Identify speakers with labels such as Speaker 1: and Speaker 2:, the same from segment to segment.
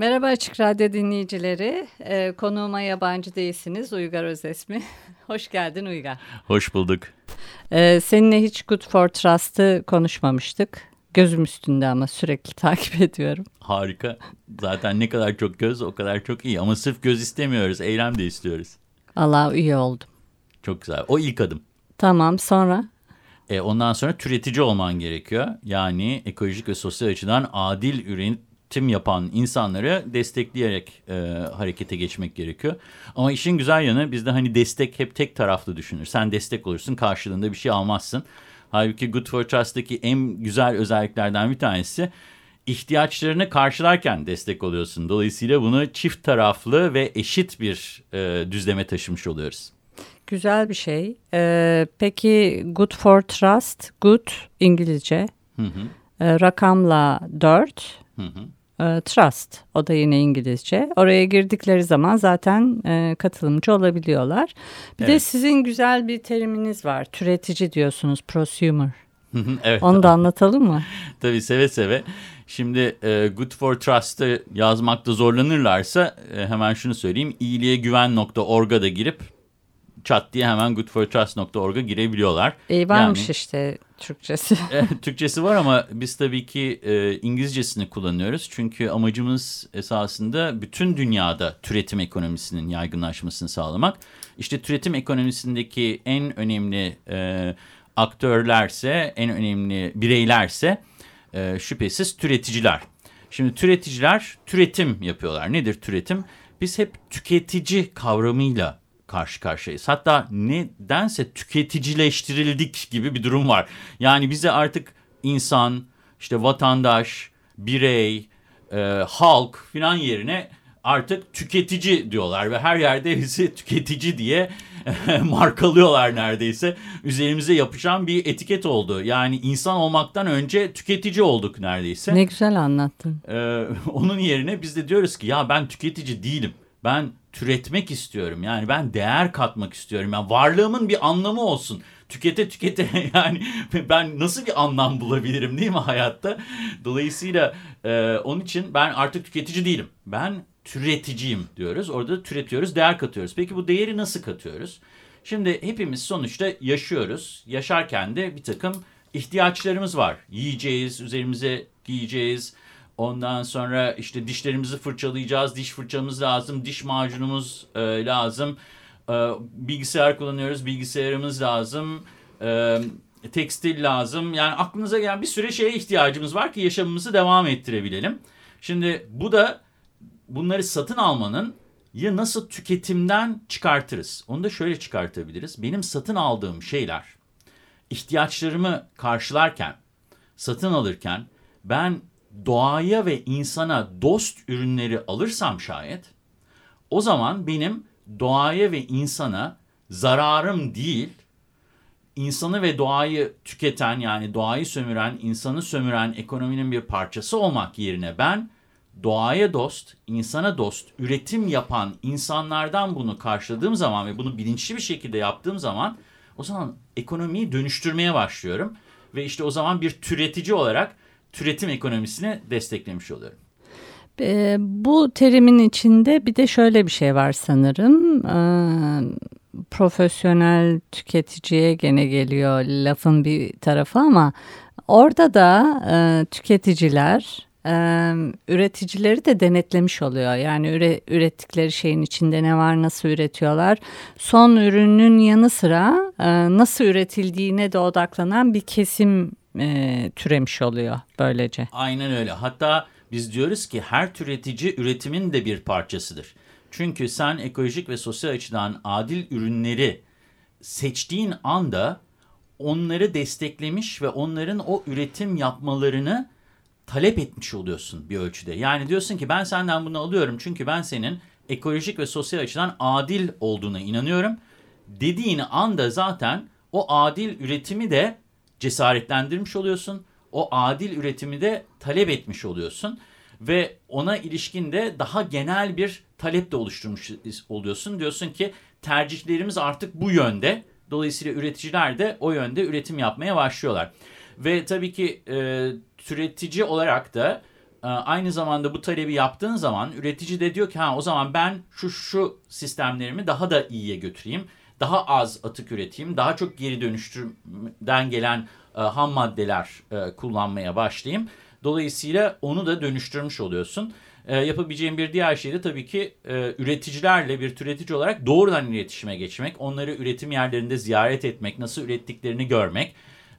Speaker 1: Merhaba Açık Radyo dinleyicileri. Ee, konuğuma yabancı değilsiniz. Uygar Özesmi. Hoş geldin Uygar.
Speaker 2: Hoş bulduk.
Speaker 1: Ee, seninle hiç Good for Trust'ı konuşmamıştık. Gözüm üstünde ama sürekli takip ediyorum.
Speaker 2: Harika. Zaten ne kadar çok göz o kadar çok iyi. Ama sırf göz istemiyoruz. Eylem de istiyoruz.
Speaker 1: Allah üye oldum.
Speaker 2: Çok güzel. O ilk adım.
Speaker 1: Tamam sonra?
Speaker 2: E, ondan sonra türetici olman gerekiyor. Yani ekolojik ve sosyal açıdan adil üretim yapan insanları destekleyerek e, harekete geçmek gerekiyor. Ama işin güzel yanı bizde hani destek hep tek taraflı düşünür. Sen destek olursun karşılığında bir şey almazsın. Halbuki Good for Trust'taki en güzel özelliklerden bir tanesi ihtiyaçlarını karşılarken destek oluyorsun. Dolayısıyla bunu çift taraflı ve eşit bir e, düzleme taşımış oluyoruz.
Speaker 1: Güzel bir şey. Ee, peki Good for Trust, good İngilizce. Hı hı. Ee, rakamla 4. Hı hı. Ee, trust o da yine İngilizce. Oraya girdikleri zaman zaten e, katılımcı olabiliyorlar. Bir evet. de sizin güzel bir teriminiz var. Türetici diyorsunuz, prosumer. evet. Onu da anlatalım mı?
Speaker 2: Tabii seve seve. Şimdi e, Good for Trust'ı yazmakta zorlanırlarsa e, hemen şunu söyleyeyim. iyiliğegüven.org'a da girip çat diye hemen goodfortrust.org'a girebiliyorlar.
Speaker 1: E, varmış yani, işte Türkçesi.
Speaker 2: Türkçesi var ama biz tabii ki e, İngilizcesini kullanıyoruz. Çünkü amacımız esasında bütün dünyada türetim ekonomisinin yaygınlaşmasını sağlamak. İşte türetim ekonomisindeki en önemli e, aktörlerse, en önemli bireylerse e, şüphesiz türeticiler. Şimdi türeticiler türetim yapıyorlar. Nedir türetim? Biz hep tüketici kavramıyla karşı karşıyayız. Hatta nedense tüketicileştirildik gibi bir durum var. Yani bize artık insan, işte vatandaş, birey, e, halk filan yerine artık tüketici diyorlar ve her yerde bizi tüketici diye markalıyorlar neredeyse. Üzerimize yapışan bir etiket oldu. Yani insan olmaktan önce tüketici olduk neredeyse.
Speaker 1: Ne güzel anlattın.
Speaker 2: Ee, onun yerine biz de diyoruz ki ya ben tüketici değilim. Ben türetmek istiyorum. Yani ben değer katmak istiyorum. Yani varlığımın bir anlamı olsun. Tükete tükete yani ben nasıl bir anlam bulabilirim değil mi hayatta? Dolayısıyla e, onun için ben artık tüketici değilim. Ben türeticiyim diyoruz. Orada türetiyoruz, değer katıyoruz. Peki bu değeri nasıl katıyoruz? Şimdi hepimiz sonuçta yaşıyoruz. Yaşarken de bir takım ihtiyaçlarımız var. Yiyeceğiz, üzerimize giyeceğiz, Ondan sonra işte dişlerimizi fırçalayacağız. Diş fırçamız lazım. Diş macunumuz e, lazım. E, bilgisayar kullanıyoruz. Bilgisayarımız lazım. E, tekstil lazım. Yani aklınıza gelen bir süre şeye ihtiyacımız var ki yaşamımızı devam ettirebilelim. Şimdi bu da bunları satın almanın ya nasıl tüketimden çıkartırız? Onu da şöyle çıkartabiliriz. Benim satın aldığım şeyler ihtiyaçlarımı karşılarken, satın alırken ben doğaya ve insana dost ürünleri alırsam şayet o zaman benim doğaya ve insana zararım değil, insanı ve doğayı tüketen yani doğayı sömüren, insanı sömüren ekonominin bir parçası olmak yerine ben doğaya dost, insana dost, üretim yapan insanlardan bunu karşıladığım zaman ve bunu bilinçli bir şekilde yaptığım zaman o zaman ekonomiyi dönüştürmeye başlıyorum. Ve işte o zaman bir türetici olarak türetim ekonomisini desteklemiş oluyorum.
Speaker 1: E, bu terimin içinde bir de şöyle bir şey var sanırım. E, profesyonel tüketiciye gene geliyor lafın bir tarafı ama orada da e, tüketiciler e, üreticileri de denetlemiş oluyor. Yani üre, ürettikleri şeyin içinde ne var, nasıl üretiyorlar. Son ürünün yanı sıra e, nasıl üretildiğine de odaklanan bir kesim e, türemiş oluyor böylece.
Speaker 2: Aynen öyle. Hatta biz diyoruz ki her türetici üretimin de bir parçasıdır. Çünkü sen ekolojik ve sosyal açıdan adil ürünleri seçtiğin anda onları desteklemiş ve onların o üretim yapmalarını talep etmiş oluyorsun bir ölçüde. Yani diyorsun ki ben senden bunu alıyorum çünkü ben senin ekolojik ve sosyal açıdan adil olduğuna inanıyorum. Dediğini anda zaten o adil üretimi de cesaretlendirmiş oluyorsun. O adil üretimi de talep etmiş oluyorsun. Ve ona ilişkin de daha genel bir talep de oluşturmuş oluyorsun. Diyorsun ki tercihlerimiz artık bu yönde. Dolayısıyla üreticiler de o yönde üretim yapmaya başlıyorlar. Ve tabii ki e, türetici olarak da e, aynı zamanda bu talebi yaptığın zaman üretici de diyor ki ha o zaman ben şu şu sistemlerimi daha da iyiye götüreyim. Daha az atık üreteyim, daha çok geri dönüştürmeden gelen e, ham maddeler e, kullanmaya başlayayım. Dolayısıyla onu da dönüştürmüş oluyorsun. E, yapabileceğim bir diğer şey de tabii ki e, üreticilerle bir üretici olarak doğrudan iletişime geçmek. Onları üretim yerlerinde ziyaret etmek, nasıl ürettiklerini görmek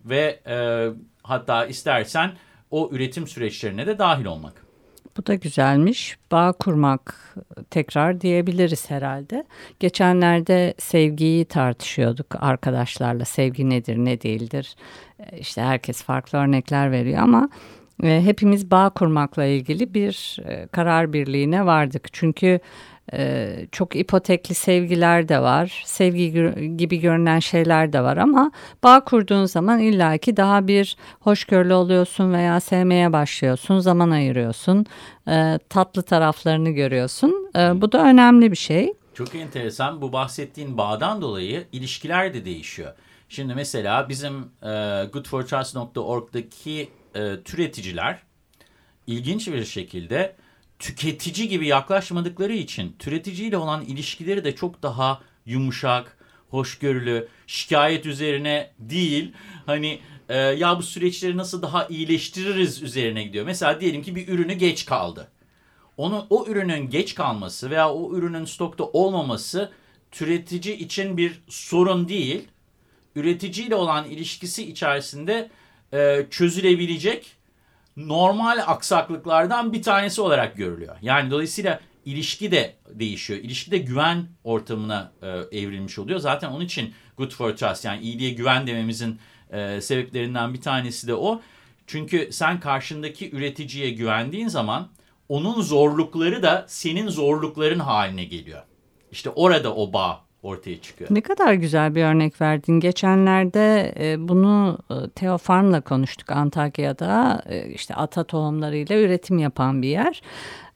Speaker 2: ve e, hatta istersen o üretim süreçlerine de dahil olmak.
Speaker 1: Bu da güzelmiş. Bağ kurmak tekrar diyebiliriz herhalde. Geçenlerde sevgiyi tartışıyorduk arkadaşlarla. Sevgi nedir, ne değildir? E, işte herkes farklı örnekler veriyor ama e, hepimiz bağ kurmakla ilgili bir e, karar birliğine vardık. Çünkü ee, çok ipotekli sevgiler de var. Sevgi gibi görünen şeyler de var ama bağ kurduğun zaman illaki daha bir hoşgörülü oluyorsun veya sevmeye başlıyorsun. Zaman ayırıyorsun. E, tatlı taraflarını görüyorsun. E, bu da önemli bir şey.
Speaker 2: Çok enteresan. Bu bahsettiğin bağdan dolayı ilişkiler de değişiyor. Şimdi mesela bizim e, goodfortrust.org'daki e, türeticiler ilginç bir şekilde tüketici gibi yaklaşmadıkları için türeticiyle olan ilişkileri de çok daha yumuşak, hoşgörülü, şikayet üzerine değil. Hani e, ya bu süreçleri nasıl daha iyileştiririz üzerine gidiyor. Mesela diyelim ki bir ürünü geç kaldı. Onu o ürünün geç kalması veya o ürünün stokta olmaması türetici için bir sorun değil. Üreticiyle olan ilişkisi içerisinde e, çözülebilecek normal aksaklıklardan bir tanesi olarak görülüyor. Yani dolayısıyla ilişki de değişiyor. İlişki de güven ortamına e, evrilmiş oluyor. Zaten onun için good for trust yani iyiliğe güven dememizin e, sebeplerinden bir tanesi de o. Çünkü sen karşındaki üreticiye güvendiğin zaman onun zorlukları da senin zorlukların haline geliyor. İşte orada o bağ ortaya çıkıyor.
Speaker 1: Ne kadar güzel bir örnek verdin. Geçenlerde e, bunu e, Theo Farm'la konuştuk Antakya'da. E, işte ata tohumlarıyla üretim yapan bir yer.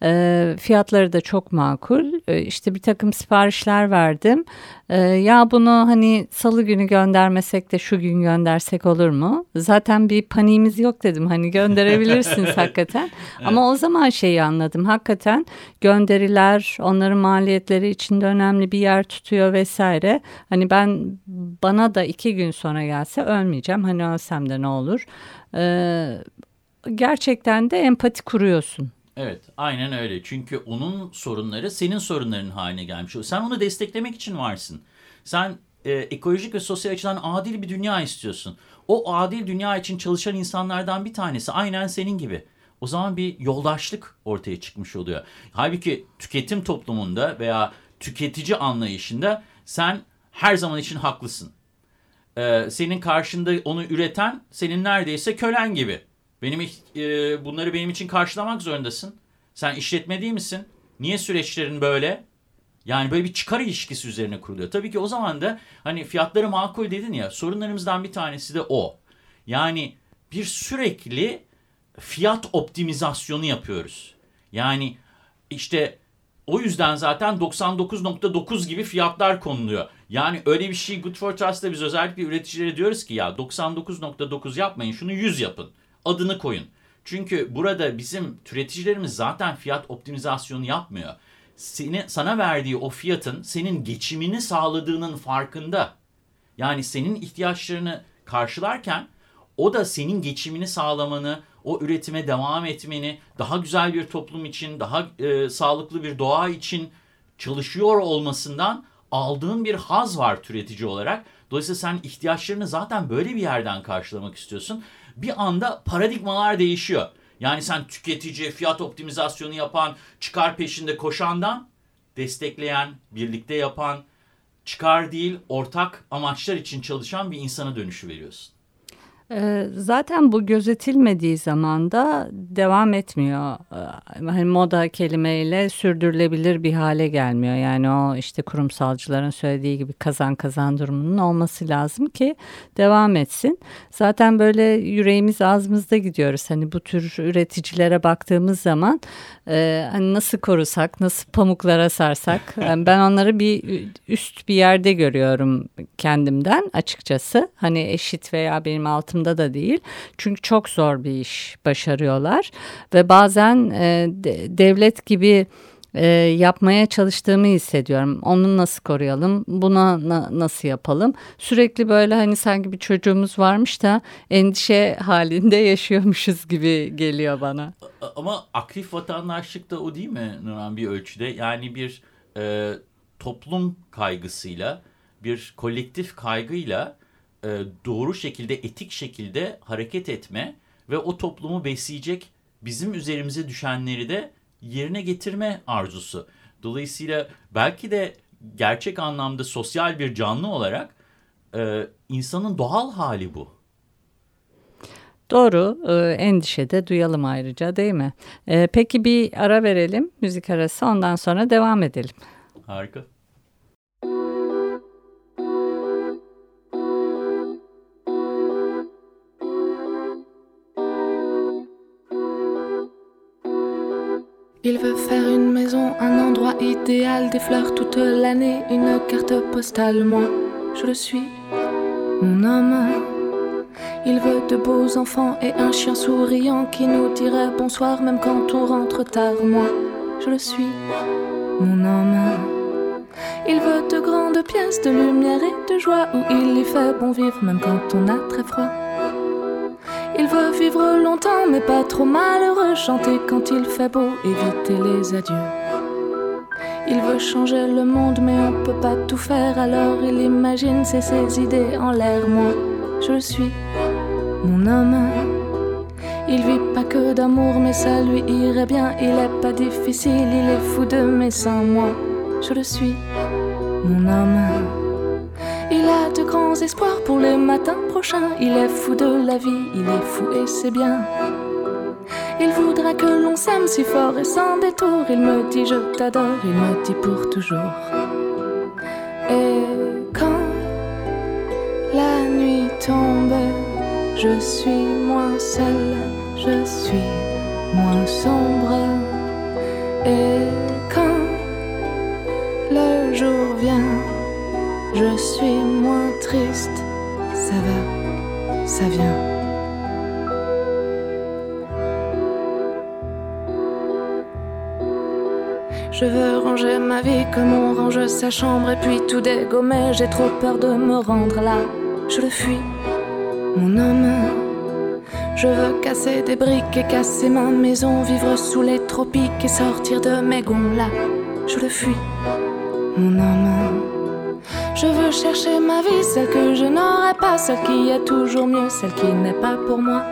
Speaker 1: E, fiyatları da çok makul. E, işte bir takım siparişler verdim. E, ya bunu hani salı günü göndermesek de şu gün göndersek olur mu? Zaten bir paniğimiz yok dedim. Hani gönderebilirsiniz hakikaten. Evet. Ama o zaman şeyi anladım. Hakikaten gönderiler onların maliyetleri içinde önemli bir yer tutuyor vesaire. Hani ben bana da iki gün sonra gelse ölmeyeceğim. Hani ölsem de ne olur? Ee, gerçekten de empati kuruyorsun.
Speaker 2: Evet aynen öyle. Çünkü onun sorunları senin sorunların haline gelmiş. Sen onu desteklemek için varsın. Sen e, ekolojik ve sosyal açıdan adil bir dünya istiyorsun. O adil dünya için çalışan insanlardan bir tanesi aynen senin gibi. O zaman bir yoldaşlık ortaya çıkmış oluyor. Halbuki tüketim toplumunda veya tüketici anlayışında sen her zaman için haklısın. Ee, senin karşında onu üreten senin neredeyse kölen gibi. Benim e, bunları benim için karşılamak zorundasın. Sen işletme değil misin? Niye süreçlerin böyle? Yani böyle bir çıkar ilişkisi üzerine kuruluyor. Tabii ki o zaman da hani fiyatları makul dedin ya sorunlarımızdan bir tanesi de o. Yani bir sürekli fiyat optimizasyonu yapıyoruz. Yani işte o yüzden zaten 99.9 gibi fiyatlar konuluyor. Yani öyle bir şey Good for Trust'ta biz özellikle üreticilere diyoruz ki ya 99.9 yapmayın şunu 100 yapın adını koyun. Çünkü burada bizim türeticilerimiz zaten fiyat optimizasyonu yapmıyor. Seni, sana verdiği o fiyatın senin geçimini sağladığının farkında. Yani senin ihtiyaçlarını karşılarken o da senin geçimini sağlamanı, o üretime devam etmeni, daha güzel bir toplum için, daha e, sağlıklı bir doğa için çalışıyor olmasından aldığın bir haz var türetici olarak. Dolayısıyla sen ihtiyaçlarını zaten böyle bir yerden karşılamak istiyorsun bir anda paradigmalar değişiyor. Yani sen tüketici, fiyat optimizasyonu yapan, çıkar peşinde koşandan destekleyen, birlikte yapan, çıkar değil ortak amaçlar için çalışan bir insana dönüşü veriyorsun.
Speaker 1: Ee, zaten bu gözetilmediği zaman da devam etmiyor. Ee, hani moda kelimeyle sürdürülebilir bir hale gelmiyor. Yani o işte kurumsalcıların söylediği gibi kazan kazan durumunun olması lazım ki devam etsin. Zaten böyle yüreğimiz ağzımızda gidiyoruz. Hani bu tür üreticilere baktığımız zaman e, hani nasıl korusak, nasıl pamuklara sarsak. Yani ben onları bir üst bir yerde görüyorum kendimden açıkçası. Hani eşit veya benim altım altında da değil. Çünkü çok zor bir iş başarıyorlar ve bazen e, de, devlet gibi e, yapmaya çalıştığımı hissediyorum. Onu nasıl koruyalım? Buna na, nasıl yapalım? Sürekli böyle hani sanki bir çocuğumuz varmış da endişe halinde yaşıyormuşuz gibi geliyor bana.
Speaker 2: Ama aktif vatandaşlık da o değil mi Nurhan bir ölçüde? Yani bir e, toplum kaygısıyla, bir kolektif kaygıyla e, doğru şekilde, etik şekilde hareket etme ve o toplumu besleyecek bizim üzerimize düşenleri de yerine getirme arzusu. Dolayısıyla belki de gerçek anlamda sosyal bir canlı olarak e, insanın doğal hali bu.
Speaker 1: Doğru, e, endişe de duyalım ayrıca değil mi? E, peki bir ara verelim, müzik arası ondan sonra devam edelim.
Speaker 2: Harika.
Speaker 3: Un endroit idéal, des fleurs toute l'année, une carte postale. Moi, je le suis, mon homme. Il veut de beaux enfants et un chien souriant qui nous dirait bonsoir même quand on rentre tard. Moi, je le suis, mon homme. Il veut de grandes pièces de lumière et de joie où il y fait bon vivre même quand on a très froid. Il veut vivre longtemps, mais pas trop malheureux. Chanter quand il fait beau, éviter les adieux. Il veut changer le monde, mais on peut pas tout faire. Alors il imagine ses idées en l'air. Moi, je suis mon homme. Il vit pas que d'amour, mais ça lui irait bien. Il est pas difficile, il est fou de mes seins. Moi, je le suis, mon homme. Il a de grands espoirs pour les matins prochains. Il est fou de la vie, il est fou et c'est bien. Il voudra que l'on s'aime si fort et sans détour. Il me dit je t'adore, il me dit pour toujours. Et quand la nuit tombe, je suis moins seule, je suis moins sombre. Et quand le jour vient, je suis moins triste. Ça va, ça vient. Je veux ranger ma vie comme on range sa chambre et puis tout dégommer. J'ai trop peur de me rendre là. Je le fuis, mon homme. Je veux casser des briques et casser ma maison, vivre sous les tropiques et sortir de mes gonds là. Je le fuis, mon homme. Je veux chercher ma vie, celle que je n'aurai pas, celle qui est toujours mieux, celle qui n'est pas pour moi.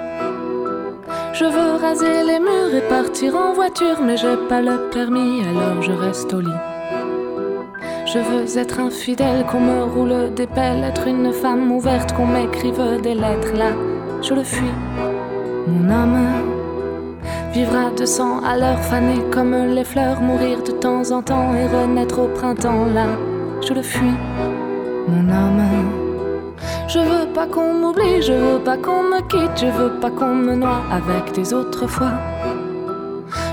Speaker 3: Je veux raser les murs et partir en voiture, mais j'ai pas le permis, alors je reste au lit. Je veux être infidèle, qu'on me roule des pelles, être une femme ouverte, qu'on m'écrive des lettres là. Je le fuis, mon âme vivra de sang à l'heure, faner comme les fleurs, mourir de temps en temps et renaître au printemps là. Je le fuis, mon âme. Je veux pas qu'on m'oublie, je veux pas qu'on me quitte, je veux pas qu'on me noie avec des autres fois.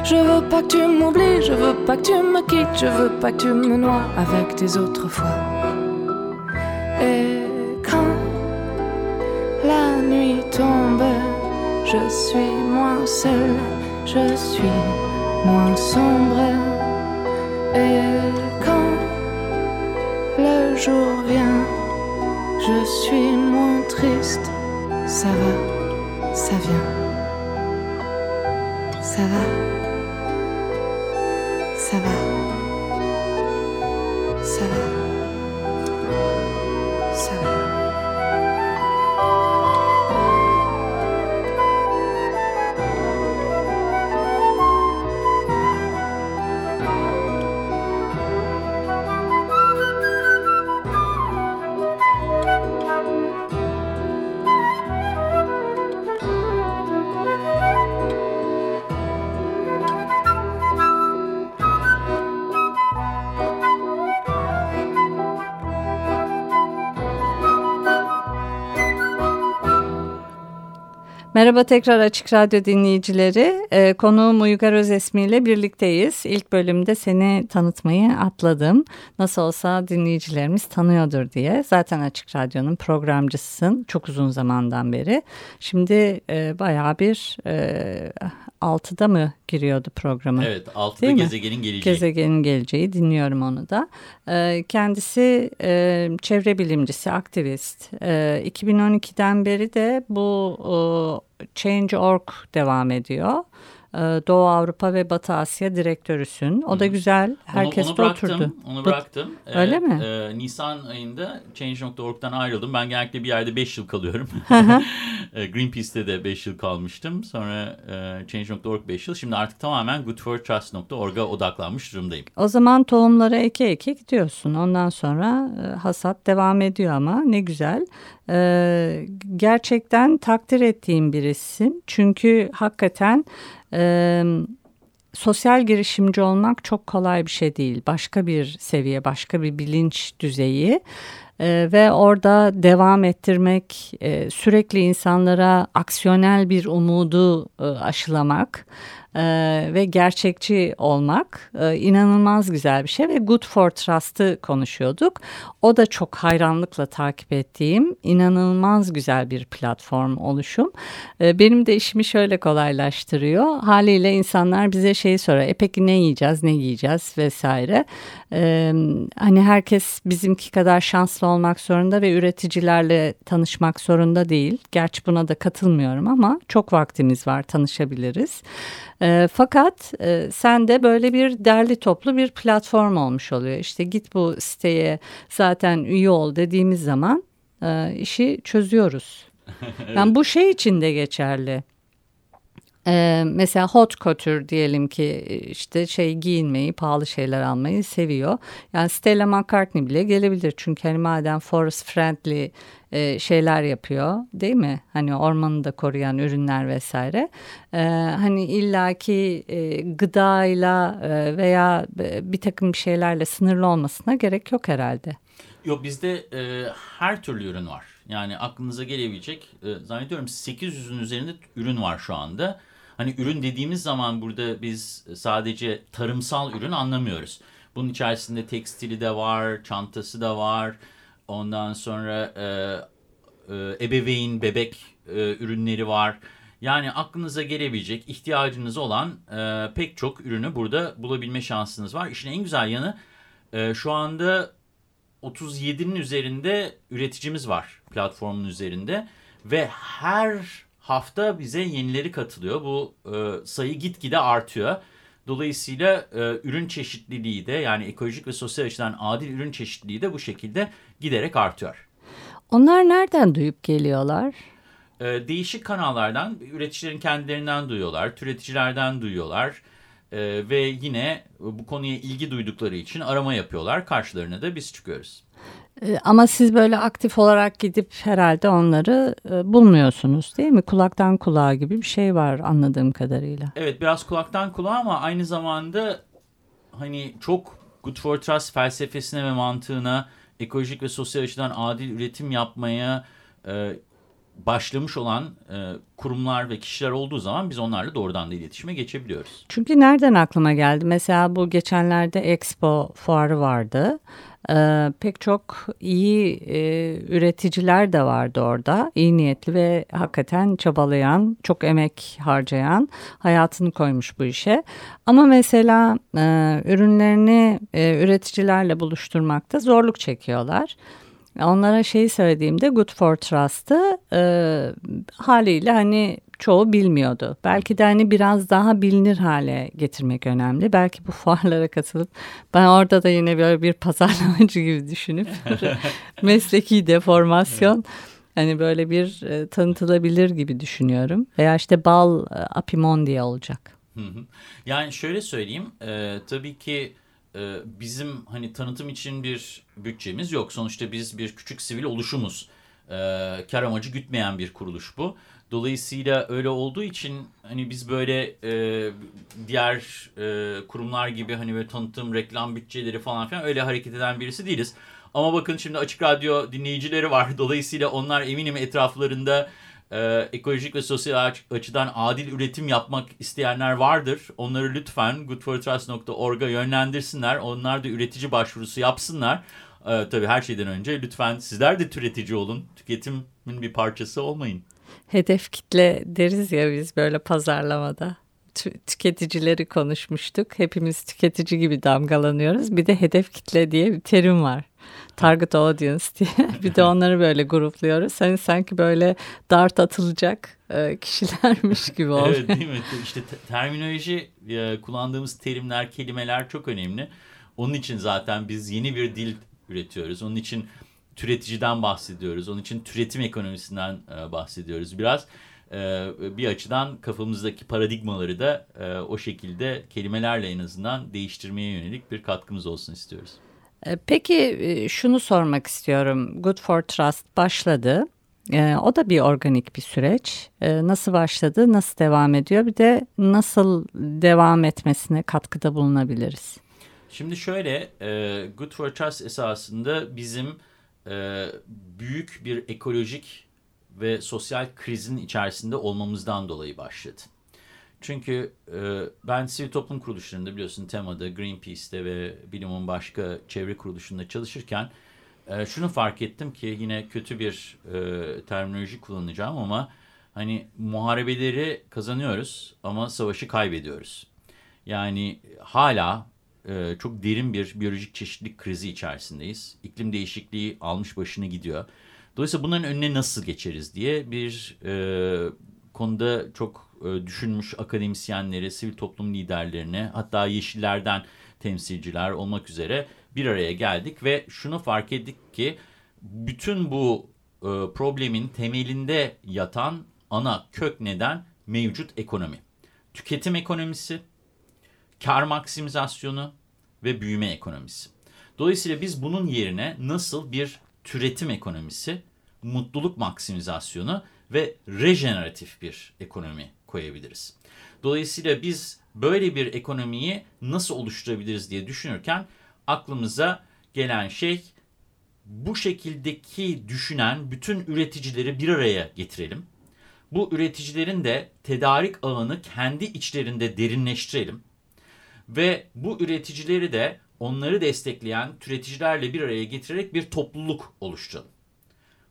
Speaker 3: Je veux pas que tu m'oublies, je veux pas que tu me quittes, je veux pas que tu me noies avec des autres fois. Et quand la nuit tombe, je suis moins seule, je suis moins sombre. Le jour vient, je suis moins triste. Ça va, ça vient. Ça va, ça va,
Speaker 1: Merhaba tekrar Açık Radyo dinleyicileri. Ee, konuğum Uygar Özesmi ile birlikteyiz. İlk bölümde seni tanıtmayı atladım. Nasıl olsa dinleyicilerimiz tanıyordur diye. Zaten Açık Radyo'nun programcısısın çok uzun zamandan beri. Şimdi e, bayağı bir e, 6'da mı giriyordu programı?
Speaker 2: Evet 6'da gezegenin geleceği.
Speaker 1: Gezegenin geleceği dinliyorum onu da. E, kendisi e, çevre bilimcisi, aktivist. E, 2012'den beri de bu e, Change.org devam ediyor. Ee, Doğu Avrupa ve Batı Asya direktörüsün. O da güzel. Herkes
Speaker 2: onu, onu bıraktım,
Speaker 1: oturdu.
Speaker 2: Onu bıraktım.
Speaker 1: Öyle
Speaker 2: ee,
Speaker 1: mi?
Speaker 2: E, Nisan ayında Change.org'dan ayrıldım. Ben genellikle bir yerde 5 yıl kalıyorum. E, Greenpeace'te de 5 yıl kalmıştım. Sonra e, Change.org 5 yıl. Şimdi artık tamamen goodfortrust.org'a odaklanmış durumdayım.
Speaker 1: O zaman tohumları eke eke gidiyorsun. Ondan sonra e, hasat devam ediyor ama ne güzel. E, gerçekten takdir ettiğim birisin. Çünkü hakikaten e, sosyal girişimci olmak çok kolay bir şey değil. Başka bir seviye, başka bir bilinç düzeyi. Ee, ve orada devam ettirmek, e, sürekli insanlara aksiyonel bir umudu e, aşılamak e, ve gerçekçi olmak e, inanılmaz güzel bir şey ve Good for Trust'ı konuşuyorduk. O da çok hayranlıkla takip ettiğim inanılmaz güzel bir platform oluşum. E, benim de işimi şöyle kolaylaştırıyor. Haliyle insanlar bize şeyi sorar. E peki ne yiyeceğiz, ne giyeceğiz vesaire. E, hani herkes bizimki kadar şanslı olmak zorunda ve üreticilerle tanışmak zorunda değil. Gerçi buna da katılmıyorum ama çok vaktimiz var tanışabiliriz. E, fakat e, sen de böyle bir derli toplu bir platform olmuş oluyor. İşte git bu siteye zaten üye ol dediğimiz zaman e, işi çözüyoruz. evet. Yani bu şey için de geçerli. Ee, mesela hot couture diyelim ki işte şey giyinmeyi, pahalı şeyler almayı seviyor. Yani Stella McCartney bile gelebilir. Çünkü hani madem forest friendly e, şeyler yapıyor değil mi? Hani ormanı da koruyan ürünler vesaire. E, hani illaki e, gıdayla e, veya bir takım şeylerle sınırlı olmasına gerek yok herhalde.
Speaker 2: Yok bizde e, her türlü ürün var. Yani aklınıza gelebilecek e, zannediyorum 800'ün üzerinde ürün var şu anda. Hani ürün dediğimiz zaman burada biz sadece tarımsal ürün anlamıyoruz. Bunun içerisinde tekstili de var, çantası da var. Ondan sonra e, e, ebeveyn, bebek e, ürünleri var. Yani aklınıza gelebilecek, ihtiyacınız olan e, pek çok ürünü burada bulabilme şansınız var. İşin en güzel yanı e, şu anda 37'nin üzerinde üreticimiz var platformun üzerinde. Ve her hafta bize yenileri katılıyor. Bu e, sayı gitgide artıyor. Dolayısıyla e, ürün çeşitliliği de yani ekolojik ve sosyal açıdan adil ürün çeşitliliği de bu şekilde giderek artıyor.
Speaker 1: Onlar nereden duyup geliyorlar?
Speaker 2: E, değişik kanallardan, üreticilerin kendilerinden duyuyorlar, türeticilerden duyuyorlar. E, ve yine bu konuya ilgi duydukları için arama yapıyorlar. Karşılarına da biz çıkıyoruz.
Speaker 1: Ama siz böyle aktif olarak gidip herhalde onları bulmuyorsunuz değil mi? Kulaktan kulağa gibi bir şey var anladığım kadarıyla.
Speaker 2: Evet biraz kulaktan kulağa ama aynı zamanda hani çok Good for Trust felsefesine ve mantığına ekolojik ve sosyal açıdan adil üretim yapmaya e, başlamış olan e, kurumlar ve kişiler olduğu zaman biz onlarla doğrudan da iletişime geçebiliyoruz.
Speaker 1: Çünkü nereden aklıma geldi? Mesela bu geçenlerde Expo fuarı vardı. Ee, pek çok iyi e, üreticiler de vardı orada. İyi niyetli ve hakikaten çabalayan, çok emek harcayan, hayatını koymuş bu işe. Ama mesela e, ürünlerini e, üreticilerle buluşturmakta zorluk çekiyorlar. Onlara şeyi söylediğimde Good for Trust'ı e, haliyle hani çoğu bilmiyordu. Belki de hani biraz daha bilinir hale getirmek önemli. Belki bu fuarlara katılıp ben orada da yine böyle bir pazarlamacı gibi düşünüp mesleki deformasyon hani böyle bir e, tanıtılabilir gibi düşünüyorum. Veya işte bal e, apimon diye olacak.
Speaker 2: Yani şöyle söyleyeyim e, tabii ki e, bizim hani tanıtım için bir bütçemiz yok. Sonuçta biz bir küçük sivil oluşumuz. E, kar amacı gütmeyen bir kuruluş bu. Dolayısıyla öyle olduğu için hani biz böyle e, diğer e, kurumlar gibi hani böyle tanıtım, reklam bütçeleri falan filan öyle hareket eden birisi değiliz. Ama bakın şimdi Açık Radyo dinleyicileri var. Dolayısıyla onlar eminim etraflarında e, ekolojik ve sosyal açıdan adil üretim yapmak isteyenler vardır. Onları lütfen goodfortrust.org'a yönlendirsinler. Onlar da üretici başvurusu yapsınlar. E, tabii her şeyden önce lütfen sizler de tüketici olun. Tüketimin bir parçası olmayın.
Speaker 1: Hedef kitle deriz ya biz böyle pazarlamada tüketicileri konuşmuştuk. Hepimiz tüketici gibi damgalanıyoruz. Bir de hedef kitle diye bir terim var. Target audience diye. bir de onları böyle grupluyoruz. Hani sanki böyle dart atılacak e, kişilermiş gibi oluyor.
Speaker 2: evet değil mi? İşte terminoloji e, kullandığımız terimler, kelimeler çok önemli. Onun için zaten biz yeni bir dil üretiyoruz. Onun için türeticiden bahsediyoruz. Onun için türetim ekonomisinden e, bahsediyoruz. Biraz bir açıdan kafamızdaki paradigmaları da o şekilde kelimelerle en azından değiştirmeye yönelik bir katkımız olsun istiyoruz.
Speaker 1: E, peki e, şunu sormak istiyorum. Good for Trust başladı. E, o da bir organik bir süreç. Nasıl başladı, nasıl devam ediyor? Bir de nasıl devam etmesine katkıda bulunabiliriz?
Speaker 2: Şimdi şöyle, Good for Trust esasında bizim büyük bir ekolojik ve sosyal krizin içerisinde olmamızdan dolayı başladı. Çünkü e, ben sivil toplum kuruluşlarında biliyorsun temada, Greenpeace'te ve bilimin başka çevre kuruluşunda çalışırken e, şunu fark ettim ki yine kötü bir e, terminoloji kullanacağım ama hani muharebeleri kazanıyoruz ama savaşı kaybediyoruz. Yani hala e, çok derin bir biyolojik çeşitlilik krizi içerisindeyiz. İklim değişikliği almış başını gidiyor. Dolayısıyla bunların önüne nasıl geçeriz diye bir e, konuda çok e, düşünmüş akademisyenleri, sivil toplum liderlerini hatta Yeşillerden temsilciler olmak üzere bir araya geldik ve şunu fark ettik ki bütün bu e, problemin temelinde yatan ana kök neden mevcut ekonomi. Tüketim ekonomisi, kar maksimizasyonu ve büyüme ekonomisi. Dolayısıyla biz bunun yerine nasıl bir türetim ekonomisi, mutluluk maksimizasyonu ve rejeneratif bir ekonomi koyabiliriz. Dolayısıyla biz böyle bir ekonomiyi nasıl oluşturabiliriz diye düşünürken aklımıza gelen şey bu şekildeki düşünen bütün üreticileri bir araya getirelim. Bu üreticilerin de tedarik ağını kendi içlerinde derinleştirelim. Ve bu üreticileri de onları destekleyen türeticilerle bir araya getirerek bir topluluk oluşturalım.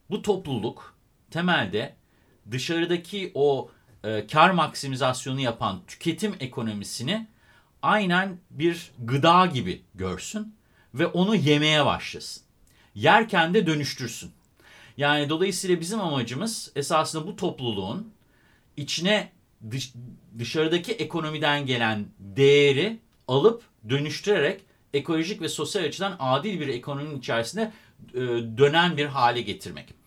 Speaker 2: Bu topluluk temelde dışarıdaki o e, kar maksimizasyonu yapan tüketim ekonomisini aynen bir gıda gibi görsün ve onu yemeye başlasın. Yerken de dönüştürsün. Yani dolayısıyla bizim amacımız esasında bu topluluğun içine dış, dışarıdaki ekonomiden gelen değeri alıp dönüştürerek ekolojik ve sosyal açıdan adil bir ekonominin içerisinde e, dönen bir hale getirmek.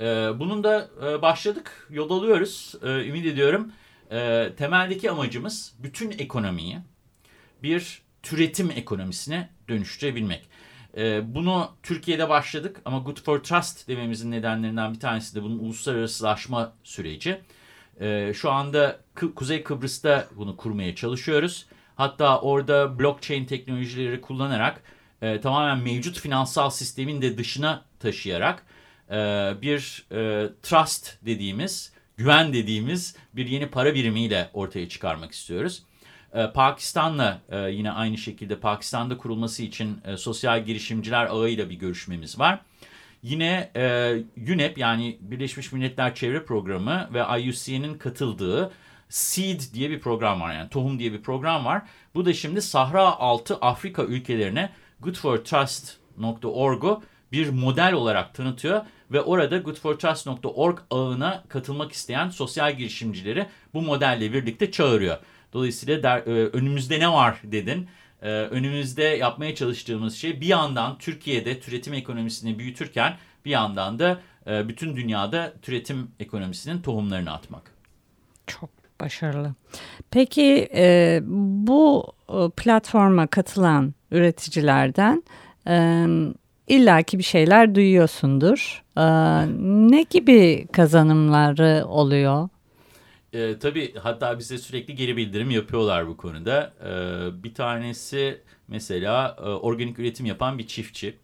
Speaker 2: E, bunun da e, başladık, yol alıyoruz. E, ümit ediyorum. E, temeldeki amacımız bütün ekonomiyi bir türetim ekonomisine dönüştürebilmek. E, bunu Türkiye'de başladık ama Good for Trust dememizin nedenlerinden bir tanesi de bunun uluslararasılaşma süreci. E, şu anda K Kuzey Kıbrıs'ta bunu kurmaya çalışıyoruz. Hatta orada blockchain teknolojileri kullanarak e, tamamen mevcut finansal sistemin de dışına taşıyarak e, bir e, trust dediğimiz, güven dediğimiz bir yeni para birimiyle ortaya çıkarmak istiyoruz. E, Pakistan'la yine aynı şekilde Pakistan'da kurulması için sosyal girişimciler ağıyla bir görüşmemiz var. Yine UNEP yani Birleşmiş Milletler Çevre Programı ve IUCN'in katıldığı SEED diye bir program var yani tohum diye bir program var. Bu da şimdi Sahra altı Afrika ülkelerine goodfortrust.org'u bir model olarak tanıtıyor ve orada goodfortrust.org ağına katılmak isteyen sosyal girişimcileri bu modelle birlikte çağırıyor. Dolayısıyla der, e, önümüzde ne var dedin. E, önümüzde yapmaya çalıştığımız şey bir yandan Türkiye'de türetim ekonomisini büyütürken bir yandan da e, bütün dünyada türetim ekonomisinin tohumlarını atmak.
Speaker 1: Çok başarılı. Peki e, bu platforma katılan üreticilerden e, illaki bir şeyler duyuyorsundur. Ee, ne gibi kazanımları oluyor?
Speaker 2: E, tabii hatta bize sürekli geri bildirim yapıyorlar bu konuda. E, bir tanesi mesela e, organik üretim yapan bir çiftçi.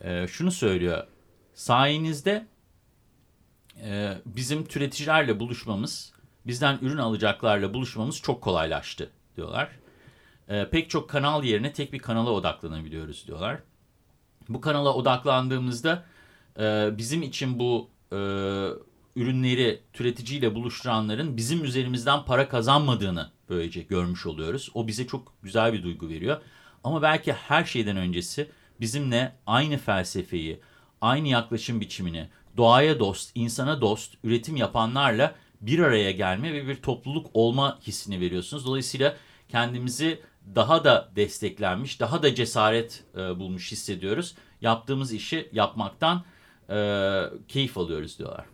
Speaker 2: E, şunu söylüyor. Sayenizde e, bizim türeticilerle buluşmamız, bizden ürün alacaklarla buluşmamız çok kolaylaştı diyorlar. E, pek çok kanal yerine tek bir kanala odaklanabiliyoruz diyorlar. Bu kanala odaklandığımızda e, bizim için bu e, ürünleri türeticiyle buluşturanların bizim üzerimizden para kazanmadığını böylece görmüş oluyoruz. O bize çok güzel bir duygu veriyor. Ama belki her şeyden öncesi bizimle aynı felsefeyi, aynı yaklaşım biçimini, doğaya dost, insana dost, üretim yapanlarla bir araya gelme ve bir topluluk olma hissini veriyorsunuz. Dolayısıyla kendimizi daha da desteklenmiş, daha da cesaret e, bulmuş hissediyoruz. Yaptığımız işi yapmaktan e, keyif alıyoruz diyorlar.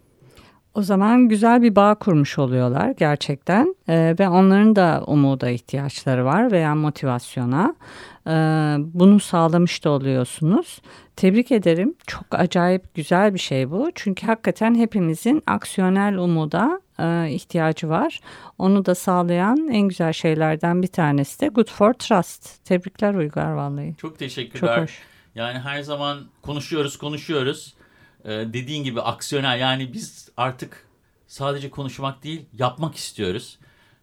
Speaker 1: O zaman güzel bir bağ kurmuş oluyorlar gerçekten ee, ve onların da umuda ihtiyaçları var veya motivasyona. Ee, bunu sağlamış da oluyorsunuz. Tebrik ederim. Çok acayip güzel bir şey bu. Çünkü hakikaten hepimizin aksiyonel umuda e, ihtiyacı var. Onu da sağlayan en güzel şeylerden bir tanesi de Good for Trust. Tebrikler Uygar vallahi.
Speaker 2: Çok teşekkürler.
Speaker 1: Çok hoş.
Speaker 2: Yani her zaman konuşuyoruz konuşuyoruz. Ee, dediğin gibi aksiyonel yani biz artık sadece konuşmak değil yapmak istiyoruz.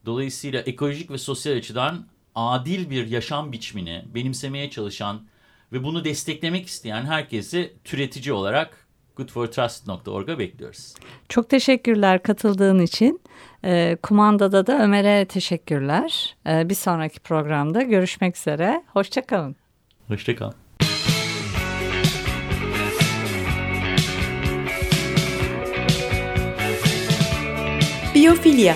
Speaker 2: Dolayısıyla ekolojik ve sosyal açıdan adil bir yaşam biçimini benimsemeye çalışan ve bunu desteklemek isteyen herkesi türetici olarak goodfortrust.org'a bekliyoruz.
Speaker 1: Çok teşekkürler katıldığın için. E, kumandada da Ömer'e teşekkürler. E, bir sonraki programda görüşmek üzere. Hoşçakalın.
Speaker 2: Hoşçakalın.
Speaker 4: Biyofilya